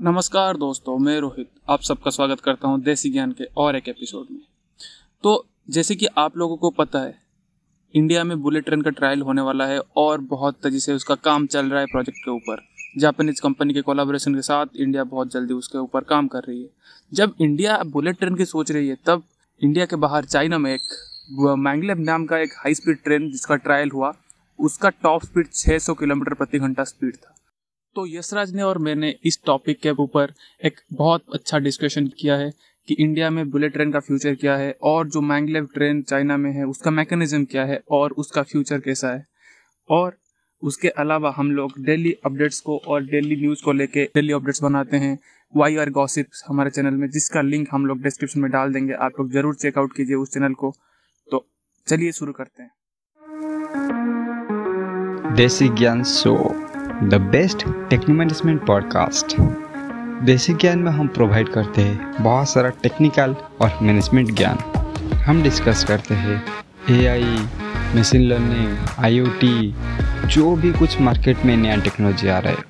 नमस्कार दोस्तों, मैं रोहित आप सबका स्वागत करता हूँ देसी ज्ञान के और एक एपिसोड में। तो जैसे कि आप लोगों को पता है इंडिया में बुलेट ट्रेन का ट्रायल होने वाला है और बहुत तेज़ी से उसका काम चल रहा है प्रोजेक्ट के ऊपर। जापानीज कंपनी के कोलाबोरेशन के साथ इंडिया बहुत जल्दी उसके ऊपर काम कर रही है। जब इंडिया बुलेट ट्रेन की सोच रही है, तब इंडिया के बाहर चाइना में एक मैंगलेब नाम का एक हाई स्पीड ट्रेन जिसका ट्रायल हुआ, उसका टॉप स्पीड 600 किलोमीटर प्रति घंटा स्पीड था। तो यशराज ने और मैंने इस टॉपिक के ऊपर एक बहुत अच्छा डिस्कशन किया है कि इंडिया में बुलेट ट्रेन का फ्यूचर क्या है और जो मैंगलेव ट्रेन चाइना में है, उसका मैकेनिज्म क्या है और उसका फ्यूचर कैसा है। और उसके अलावा हम लोग डेली अपडेट्स को और डेली न्यूज़ को लेके डेली अपडेट्स बनाते हैं। वाई आर गॉसिप्स हमारे चैनल में, जिसका लिंक हम लोग डिस्क्रिप्शन में डाल देंगे, आप लोग ज़रूर चेकआउट कीजिए उस चैनल को। तो चलिए शुरू करते हैं। Desi Gyan show. The best techno management podcast Desi Gyan में हम प्रोवाइड करते हैं बहुत सारा टेक्निकल और मैनेजमेंट ज्ञान। हम डिस्कस करते हैं एआई मशीन लर्निंग आईओटी जो भी कुछ मार्केट में नया टेक्नोलॉजी आ रहा है।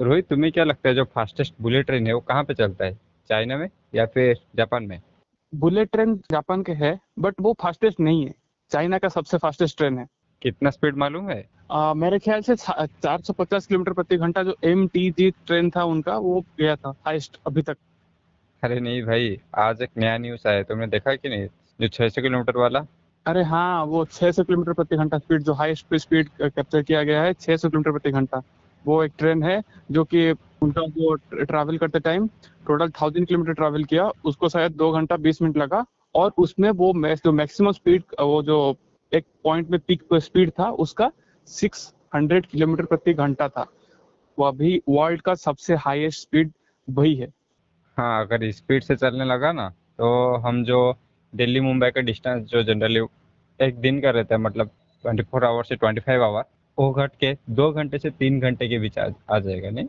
रोहित तुम्हें क्या लगता है जो फास्टेस्ट बुलेट ट्रेन है वो कहाँ पे चलता है? चाइना में या फिर जापान में? बुलेट ट्रेन जापान के है बट वो फास्टेस्ट नहीं है। चाइना का सबसे फास्टेस्ट ट्रेन है। कितना स्पीड मालूम है? आ, मेरे ख्याल से 450 किलोमीटर प्रति घंटा जो एम टी जी ट्रेन था उनका वो गया था हाइस्ट अभी तक। अरे नहीं भाई आज एक नया न्यूज़ आया तुमने देखा कि नहीं? जो 600 किलोमीटर वाला? अरे हाँ वो 600 किलोमीटर प्रति घंटा स्पीड जो हाईएस्ट स्पीड कैप्चर किया गया है 600 किलोमीटर प्रति घंटा। वो एक ट्रेन है जो कि उनका वो ट्रैवल करते time total thousand kilometre travel किया। उसको शायद दो घंटा बीस मिनट लगा और उसमें वो जो मैक्सिमम स्पीड वो जो एक पॉइंट में पीक स्पीड था, उसका सिक्स हंड्रेड किलोमीटर प्रति घंटा था। वो अभी वर्ल्ड का सबसे हाईएस्ट स्पीड वही है। हाँ अगर स्पीड से चलने लगा ना तो हम जो दिल्ली मुंबई का डिस्टेंस जो जनरली एक दिन का रहता है मतलब ट्वेंटी फोर आवर से ट्वेंटी फाइव आवर वो घट के दो घंटे से तीन घंटे के बीच आ, आ जाएगा नहीं?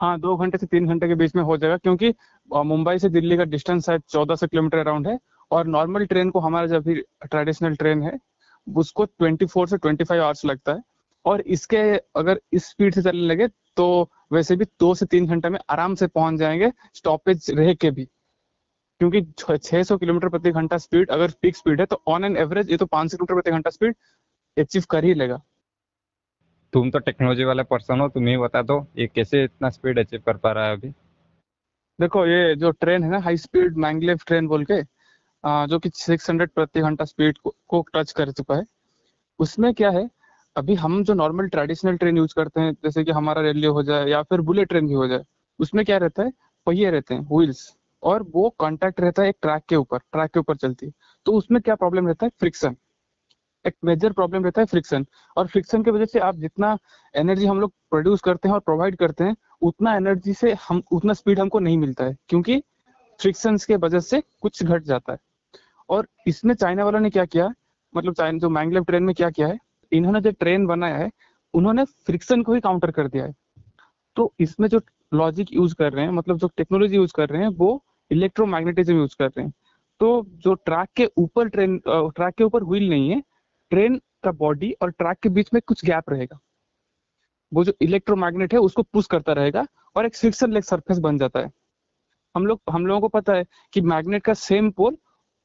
हाँ दो घंटे से तीन घंटे के बीच में हो जाएगा क्योंकि मुंबई से दिल्ली का डिस्टेंस शायद चौदह सौ किलोमीटर अराउंड है और नॉर्मल ट्रेन को हमारा जब भी ट्रेडिशनल ट्रेन है उसको ट्वेंटी फोर से ट्वेंटी फाइव आवर्स लगता है और इसके अगर इस स्पीड से चलने लगे तो वैसे भी दो से तीन घंटे में आराम से पहुँच जाएँगे स्टॉपेज रह के भी। क्योंकि 600 किलोमीटर प्रति घंटा स्पीड अगर पीक स्पीड है तो ऑन एन एवरेज ये तो 500 किलोमीटर प्रति घंटा स्पीड अचीव कर ही लेगा। तुम तो टेक्नोलॉजी वाले पर्सन हो तुम ही बता दो ये कैसे इतना स्पीड अचीव कर पा रहा है अभी? देखो ये जो ट्रेन है ना हाई स्पीड मैंगलेव ट्रेन बोल के जो कि 600 प्रति घंटा स्पीड को, को टच कर चुका है उसमें क्या है अभी हम जो नॉर्मल ट्रेडिशनल ट्रेन यूज़ करते हैं जैसे कि हमारा रेलवे हो जाए या फिर बुलेट ट्रेन भी हो जाए उसमें क्या रहता है पहिए रहते हैं व्हील्स और वो कॉन्टैक्ट रहता है एक ट्रैक के ऊपर ट्रैक के ऊपर चलती है तो उसमें क्या प्रॉब्लम रहता है फ्रिक्शन एक मेजर प्रॉब्लम रहता है फ्रिक्शन और फ्रिक्शन की वजह से आप जितना एनर्जी हम लोग प्रोड्यूस करते हैं और प्रोवाइड करते हैं, उतना एनर्जी से हम, उतना स्पीड हमको नहीं मिलता है, क्योंकि फ्रिक्शन के वजह से कुछ घट जाता है। और इसमें चाइना वालों ने क्या किया? मतलब चाइना जो मैंगलेव ट्रेन में क्या किया है? इन्होंने जो ट्रेन बनाया है, उन्होंने फ्रिक्शन को ही काउंटर कर दिया है। तो इसमें जो लॉजिक यूज़ कर रहे हैं मतलब जो टेक्नोलॉजी यूज़ कर रहे हैं, वो इलेक्ट्रोमैग्नेटिज्म यूज़ कर रहे हैं। तो जो ट्रैक के ऊपर ट्रेन ट्रैक के ऊपर व्हील नहीं है ट्रेन का बॉडी और ट्रैक के बीच में कुछ गैप रहेगा। वो जो इलेक्ट्रोमैग्नेट है, उसको पुश करता रहेगा और एक फ्रिक्शन लेक सरफेस बन जाता है। हम लोग, हम लोगों को पता है कि मैग्नेट का सेम पोल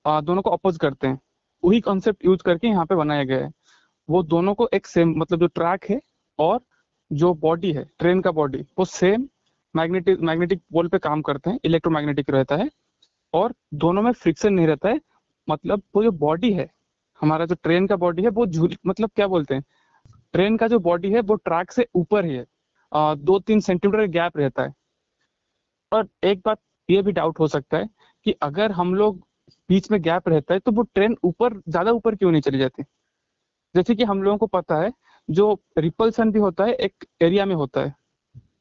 दोनों को अपोज करते हैं। वही कॉन्सेप्ट यूज़ करके यहाँ पे बनाया गया है। वो दोनों को एक सेम मतलब जो ट्रैक है और जो बॉडी है ट्रेन का बॉडी वो सेम मैग्नेटिक मैग्नेटिक पोल पे काम करते हैं इलेक्ट्रोमैग्नेटिक रहता है और दोनों में फ्रिक्शन नहीं रहता है। मतलब वो जो बॉडी है हमारा जो ट्रेन का बॉडी है वो झूल मतलब क्या बोलते हैं? ट्रेन का जो बॉडी है वो ट्रैक से ऊपर ही है। आ, दो तीन सेंटीमीटर गैप रहता है। और एक बात ये भी डाउट हो सकता है कि अगर हम लोग बीच में गैप रहता है तो वो ट्रेन ऊपर ज़्यादा ऊपर क्यों नहीं चली जाती? जैसे कि हम लोगों को पता है जो रिपल्सन भी होता है एक एरिया में होता है।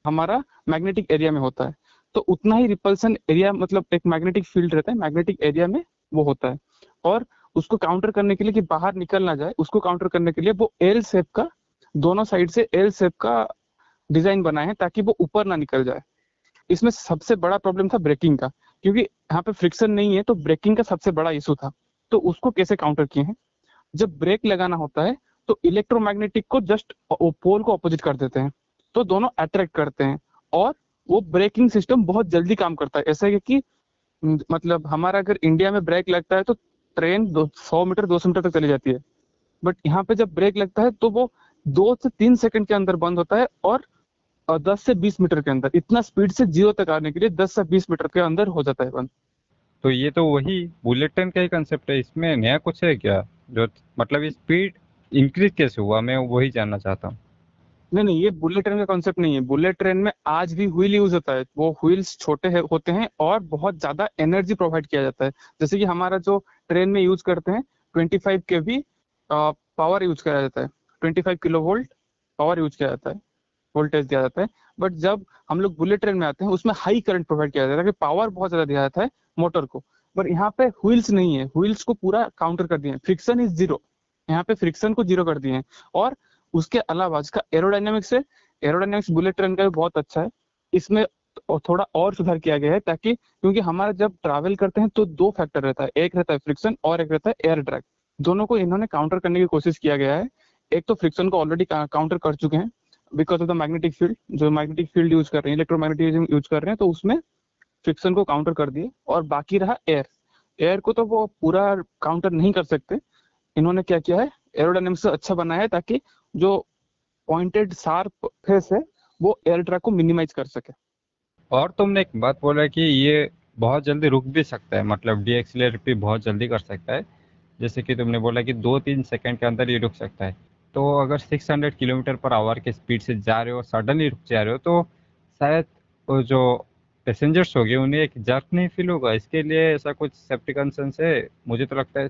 हमारा मैग्नेटिक एरिया में होता है। तो उतना ही रिपल्सन एरिया मतलब एक मैग्नेटिक फ़ील्ड रहता है मैग्नेटिक एरिया में वो होता है। और उसको काउंटर करने के लिए कि बाहर निकल ना जाए, उसको काउंटर करने के लिए वो एल शेप का, दोनों साइड से एल शेप का डिज़ाइन बनाए हैं ताकि वो ऊपर ना निकल जाए। इसमें सबसे बड़ा प्रॉब्लम था ब्रेकिंग का, क्योंकि यहाँ पे फ्रिक्शन नहीं है तो ब्रेकिंग का सबसे बड़ा इशू था। तो उसको कैसे काउंटर किए हैं? जब ब्रेक लगाना होता है तो इलेक्ट्रोमैग्नेटिक को जस्ट पोल को अपोजिट कर देते हैं। तो दोनों अट्रैक्ट करते हैं और वो ब्रेकिंग सिस्टम बहुत जल्दी काम करता है। ऐसा है कि मतलब हमारा अगर इंडिया में ब्रेक लगता है तो ट्रेन दो, सौ मीटर, दो सौ मीटर तक चली जाती है। बट यहाँ पे जब ब्रेक लगता है तो वो दो से तीन सेकंड के अंदर बंद होता है और दस से बीस मीटर के अंदर। इतना स्पीड से ज़ीरो तक आने के लिए दस से बीस मीटर के अंदर हो जाता है बंद। तो ये तो वही बुलेट ट्रेन का ही कंसेप्ट है। इसमें नया कुछ है क्या? जो मतलब स्पीड इंक्रीज कैसे हुआ? मैं वही जानना चाहता हूँ। नहीं नहीं ये बुलेट ट्रेन का कॉन्सेप्ट नहीं है। बुलेट ट्रेन में आज भी व्हील यूज़ होता है। वो व्हील्स छोटे है, होते हैं और बहुत ज़्यादा एनर्जी प्रोवाइड किया जाता है। जैसे कि हमारा जो ट्रेन में यूज़ करते हैं 25 के भी पावर यूज़ किया जाता है। 25 किलो वोल्ट पावर यूज़ किया जाता है। वोल्टेज दिया जाता है। बट जब हम लोग बुलेट ट्रेन में आते हैं उसमें हाई करंट प्रोवाइड किया जाता है पावर बहुत ज़्यादा दिया जाता है मोटर को। पर यहाँ पे व्हील्स नहीं है। व्हील्स को पूरा काउंटर कर दिए फ्रिक्शन इज़ ज़ीरो यहाँ पे फ्रिक्शन को ज़ीरो कर दिए और उसके अलावा इसका एरोडाइनमिक्स है एरोडाइनमिक्स बुलेट ट्रेन का भी बहुत अच्छा है। इसमें थोड़ा और सुधार किया गया है ताकि, क्योंकि हमारा जब ट्रैवल करते हैं तो दो फैक्टर रहता है, एक रहता है फ्रिक्शन और एक रहता है एयर ड्रैग दोनों को इन्होंने काउंटर करने की कोशिश किया गया है। एक तो फ्रिक्शन को ऑलरेडी काउंटर कर चुके हैं because of the magnetic field जो मैग्नेटिक फ़ील्ड यूज़ कर रहे हैं इलेक्ट्रोमैग्नेटिज्म यूज़ कर रहे हैं तो उसमें फ्रिक्शन को काउंटर कर दिए और बाकी रहा एयर एयर को तो वो पूरा काउंटर नहीं कर सकते। इन्होंने क्या किया है? एरोडाइनमिक्स अच्छा बनाया है ताकि जो पॉइंटेड शार्प फेस है, वो एयर को मिनिमाइज कर सके। और तुमने एक बात बोला कि ये बहुत जल्दी रुक भी सकता है मतलब डी भी बहुत जल्दी कर सकता है। जैसे कि तुमने बोला कि दो तीन सेकंड के अंदर ये रुक सकता है। तो अगर 600 किलोमीटर पर आवर के स्पीड से जा रहे हो सडनली रुक जा रहे हो तो शायद वो जो पैसेंजर्स हो गए उन्हें एक जर्क नहीं फील होगा। इसके लिए ऐसा कुछ सेफ्टी कंसर्न है? मुझे तो लगता है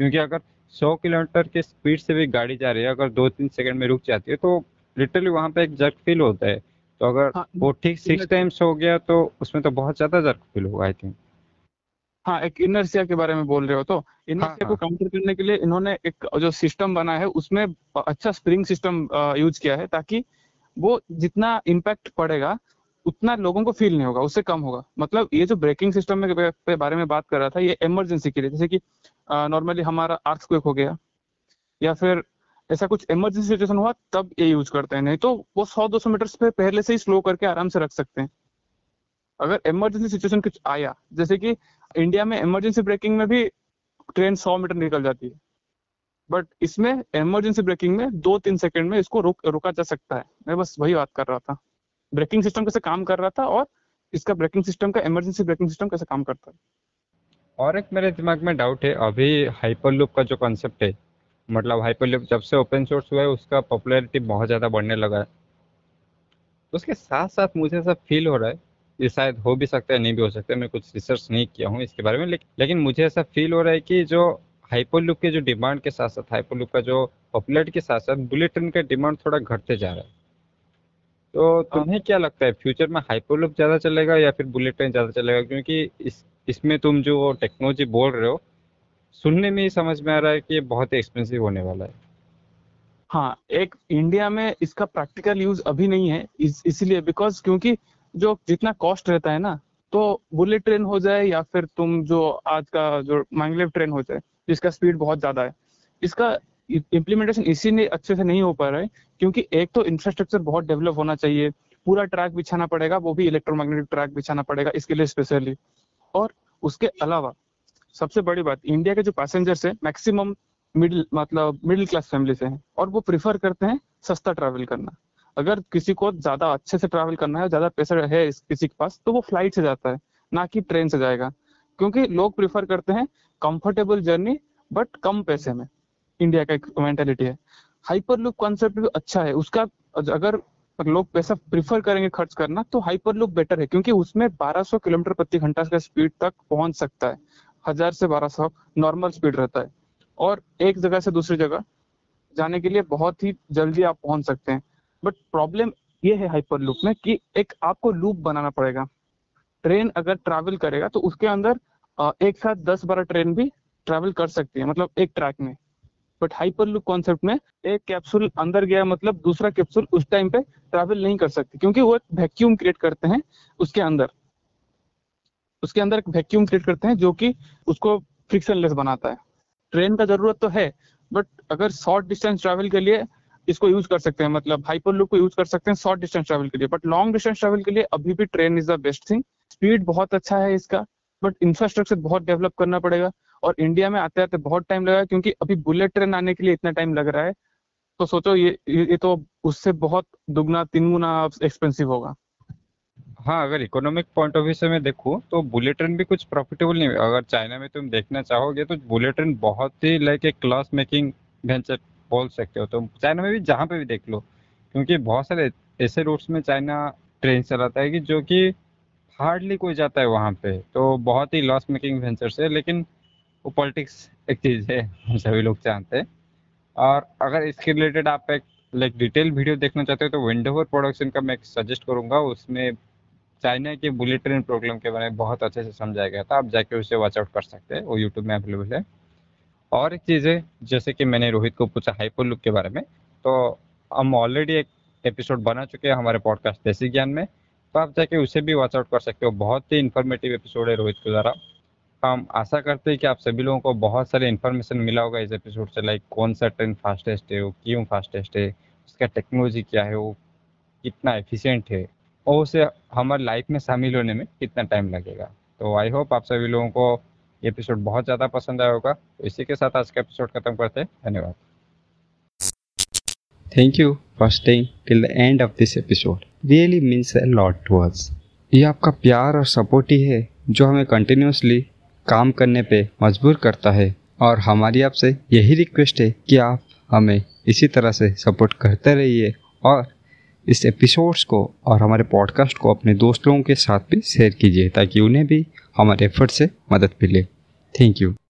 क्योंकि अगर 100 किलोमीटर के स्पीड से भी गाड़ी जा रही है अगर दो तीन सेकंड में रुक जाती है तो लिटरली वहाँ पे एक जर्क फील होता है तो अगर हाँ, वो ठीक सिक्स टाइम्स हो गया तो उसमें तो बहुत ज़्यादा जर्क फील होगा आई थिंक हाँ एक इनर्सिया के बारे में बोल रहे हो तो इनर्सिया हाँ, को काउंटर हाँ। करने के लिए इन्होंने एक जो सिस्टम बना है उसमें अच्छा स्प्रिंग सिस्टम यूज़ किया है ताकि वो जितना इम्पैक्ट पड़ेगा उतना लोगों को फील नहीं होगा, उससे कम होगा। मतलब ये जो ब्रेकिंग सिस्टम में के बारे में बात कर रहा था, ये इमरजेंसी के लिए, जैसे कि नॉर्मली हमारा अर्थ हो गया, या फिर ऐसा कुछ इमरजेंसी सिचुएशन हुआ, तब ये यूज़ करते हैं। नहीं तो वो सौ, दो सौ मीटर पे पहले से ही स्लो करके आराम से रख सकते हैं। अगर इमरजेंसी सिचुएशन कुछ आया, जैसे कि इंडिया में इमरजेंसी ब्रेकिंग में भी ट्रेन सौ मीटर निकल जाती है। बट इसमें इमरजेंसी ब्रेकिंग में दो, तीन सेकंड में इसको रुक, रुका जा सकता है। मैं बस वही बात कर रहा था। ब्रेकिंग सिस्टम कैसे काम कर रहा था और इसका ब्रेकिंग सिस्टम का इमरजेंसी ब्रेकिंग सिस्टम कैसे काम करता है? और एक मेरे दिमाग में डाउट है, अभी हाइपर लूप का जो कॉन्सेप्ट है मतलब हाइपर लूप जब से ओपन सोर्स हुआ है, उसका पॉपुलैरिटी बहुत ज़्यादा बढ़ने लगा है। उसके साथ साथ मुझे ऐसा फील हो रहा है, ये शायद हो भी सकता है, नहीं भी हो सकता है, मैं कुछ रिसर्च नहीं किया हूँ इसके बारे में लेकिन मुझे ऐसा फील हो रहा है कि जो हाइपर लुक के जो डिमांड के साथ साथ हाइपर लुक का जो पॉपुलरिटी के साथ साथ बुलेट ट्रेन का डिमांड थोड़ा घटते जा रहा है। तो तुम्हें क्या लगता है फ्यूचर में हाइपर लुक ज़्यादा चलेगा या फिर बुलेट ट्रेन ज़्यादा चलेगा? क्योंकि इस इसमें तुम जो टेक्नोलॉजी बोल रहे हो सुनने में ही समझ में आ रहा है कि ये बहुत एक्सपेंसिव होने वाला है। हाँ एक इंडिया में इसका प्रैक्टिकल यूज़ अभी नहीं है इस, इसलिए बिकॉज़ क्योंकि जो जितना कॉस्ट रहता है ना तो बुलेट ट्रेन हो जाए या फिर तुम जो आज का जो मैंगलेव ट्रेन हो जाए जिसका स्पीड बहुत ज़्यादा है इसका इम्प्लीमेंटेशन इसीलिए अच्छे से नहीं हो पा रहा है, क्योंकि एक तो इंफ्रास्ट्रक्चर बहुत डेवलप होना चाहिए, पूरा ट्रैक बिछाना पड़ेगा, वो भी इलेक्ट्रोमैग्नेटिक ट्रैक बिछाना पड़ेगा इसके लिए स्पेशली और उसके अलावा, सबसे बड़ी बात इंडिया के जो पैसेंजर्स है मैक्सिमम मिडिल मतलब मिडिल क्लास फैमिली से हैं, और वो प्रिफर करते हैं सस्ता ट्रैवल करना। अगर किसी को ज़्यादा अच्छे से ट्रैवल करना है, ज़्यादा पैसा है किसी के पास तो वो फ़्लाइट से जाता है, ना कि ट्रेन से जाएगा। क्योंकि लोग प्रिफर करते हैं कंफर्टेबल जर्नी बट कम पैसे में। इंडिया का एक मेंटेलिटी है। हाइपर लुक कॉन्सेप्ट भी अच्छा है। उसका अगर लोग पैसा प्रिफर करेंगे खर्च करना तो हाइपर लुक बेटर है, क्योंकि उसमें 1200 किलोमीटर प्रति घंटा का स्पीड तक पहुँच सकता है। हज़ार से 1200 नॉर्मल स्पीड रहता है। और एक जगह से दूसरी जगह जाने के लिए बहुत ही जल्दी आप पहुँच सकते हैं। बट प्रॉब्लम ये है हाइपर लूप में कि एक आपको लूप बनाना पड़ेगा। ट्रेन अगर ट्रैवल करेगा तो उसके अंदर एक साथ दस बारह ट्रेन भी ट्रैवल कर सकती है मतलब एक ट्रैक में। बट हाइपर लुक कॉन्सेप्ट में एक कैप्सूल अंदर गया मतलब दूसरा कैप्सूल उस टाइम पे ट्रैवल नहीं कर सकती, क्योंकि वो एक वैक्यूम क्रिएट करते हैं उसके अंदर। उसके अंदर एक वैक्यूम क्रिएट करते हैं जो कि उसको फ्रिक्शनलेस बनाता है। ट्रेन का ज़रूरत तो है बट अगर शॉर्ट डिस्टेंस ट्रैवल के लिए इसको यूज़ कर सकते हैं मतलब हाइपर लुक को यूज़ कर सकते हैं शॉर्ट डिस्टेंस ट्रैवल के लिए। बट लॉन्ग डिस्टेंस ट्रैवल के लिए अभी भी train is the best thing speed बहुत अच्छा है इसका बट इंफ्रास्ट्रक्चर बहुत डेवलप करना पड़ेगा। और इंडिया में आते आते बहुत टाइम लगा क्योंकि अभी बुलेट ट्रेन आने के लिए इतना टाइम लग रहा है। तो सोचो ये ये तो उससे बहुत दुगना तीन गुना एक्सपेंसिव होगा। हाँ अगर इकोनॉमिक पॉइंट ऑफ़ व्यू से मैं देखूँ तो बुलेट ट्रेन भी कुछ प्रॉफिटेबल नहीं अगर चाइना में तुम देखना चाहोगे तो बुलेट ट्रेन बहुत ही like a class making venture बोल सकते हो। तो चाइना में भी, जहाँ पे भी देख लो, क्योंकि बहुत सारे ऐसे रूट्स में चाइना ट्रेन चलाता है कि जो कि हार्डली कोई जाता है वहाँ पे। तो बहुत ही लॉस मेकिंग वेंचर है, लेकिन वो पॉलिटिक्स एक चीज़ है सभी लोग जानते हैं। और अगर इसके रिलेटेड आप एक लाइक डिटेल वीडियो देखना चाहते हो तो विंडोवर प्रोडक्शन का मैं सजेस्ट करूँगा। उसमें चाइना के बुलेट ट्रेन प्रोग्राम के बारे में बहुत अच्छे से समझाया गया था। आप जाके उसे वॉच आउट कर सकते हैं, वो यूट्यूब में अवेलेबल है। और एक चीज़ है, जैसे कि मैंने रोहित को पूछा हाइपर लुक के बारे में तो हम ऑलरेडी एक एपिसोड बना चुके हैं हमारे पॉडकास्ट देसी ज्ञान में। तो आप जाके उसे भी वॉच आउट कर सकते हो। बहुत ही इन्फॉर्मेटिव एपिसोड है रोहित के द्वारा। हम आशा करते हैं कि आप सभी लोगों को बहुत सारे इन्फॉर्मेशन मिला होगा इस एपिसोड से लाइक कौन सा ट्रेन फास्टेस्ट है, वो क्यों फास्टेस्ट है, उसका टेक्नोलॉजी क्या है, वो कितना एफिशिएंट है, और उसे हमारे लाइफ में शामिल होने में कितना टाइम लगेगा। तो आई होप आप सभी लोगों को ये एपिसोड बहुत ज़्यादा पसंद आया होगा। तो इसी के साथ आज का एपिसोड खत्म करते हैं। धन्यवाद। Thank you for staying till the end of this episode really means a lot to us ये आपका प्यार और सपोर्ट ही है जो हमें कंटिन्यूसली काम करने पे मजबूर करता है। और हमारी आपसे यही रिक्वेस्ट है कि आप हमें इसी तरह से सपोर्ट करते रहिए और इस एपिसोड्स को और हमारे पॉडकास्ट को अपने दोस्त लोगों के साथ भी शेयर कीजिए ताकि उन्हें भी हमारे एफर्ट से मदद मिले। Thank you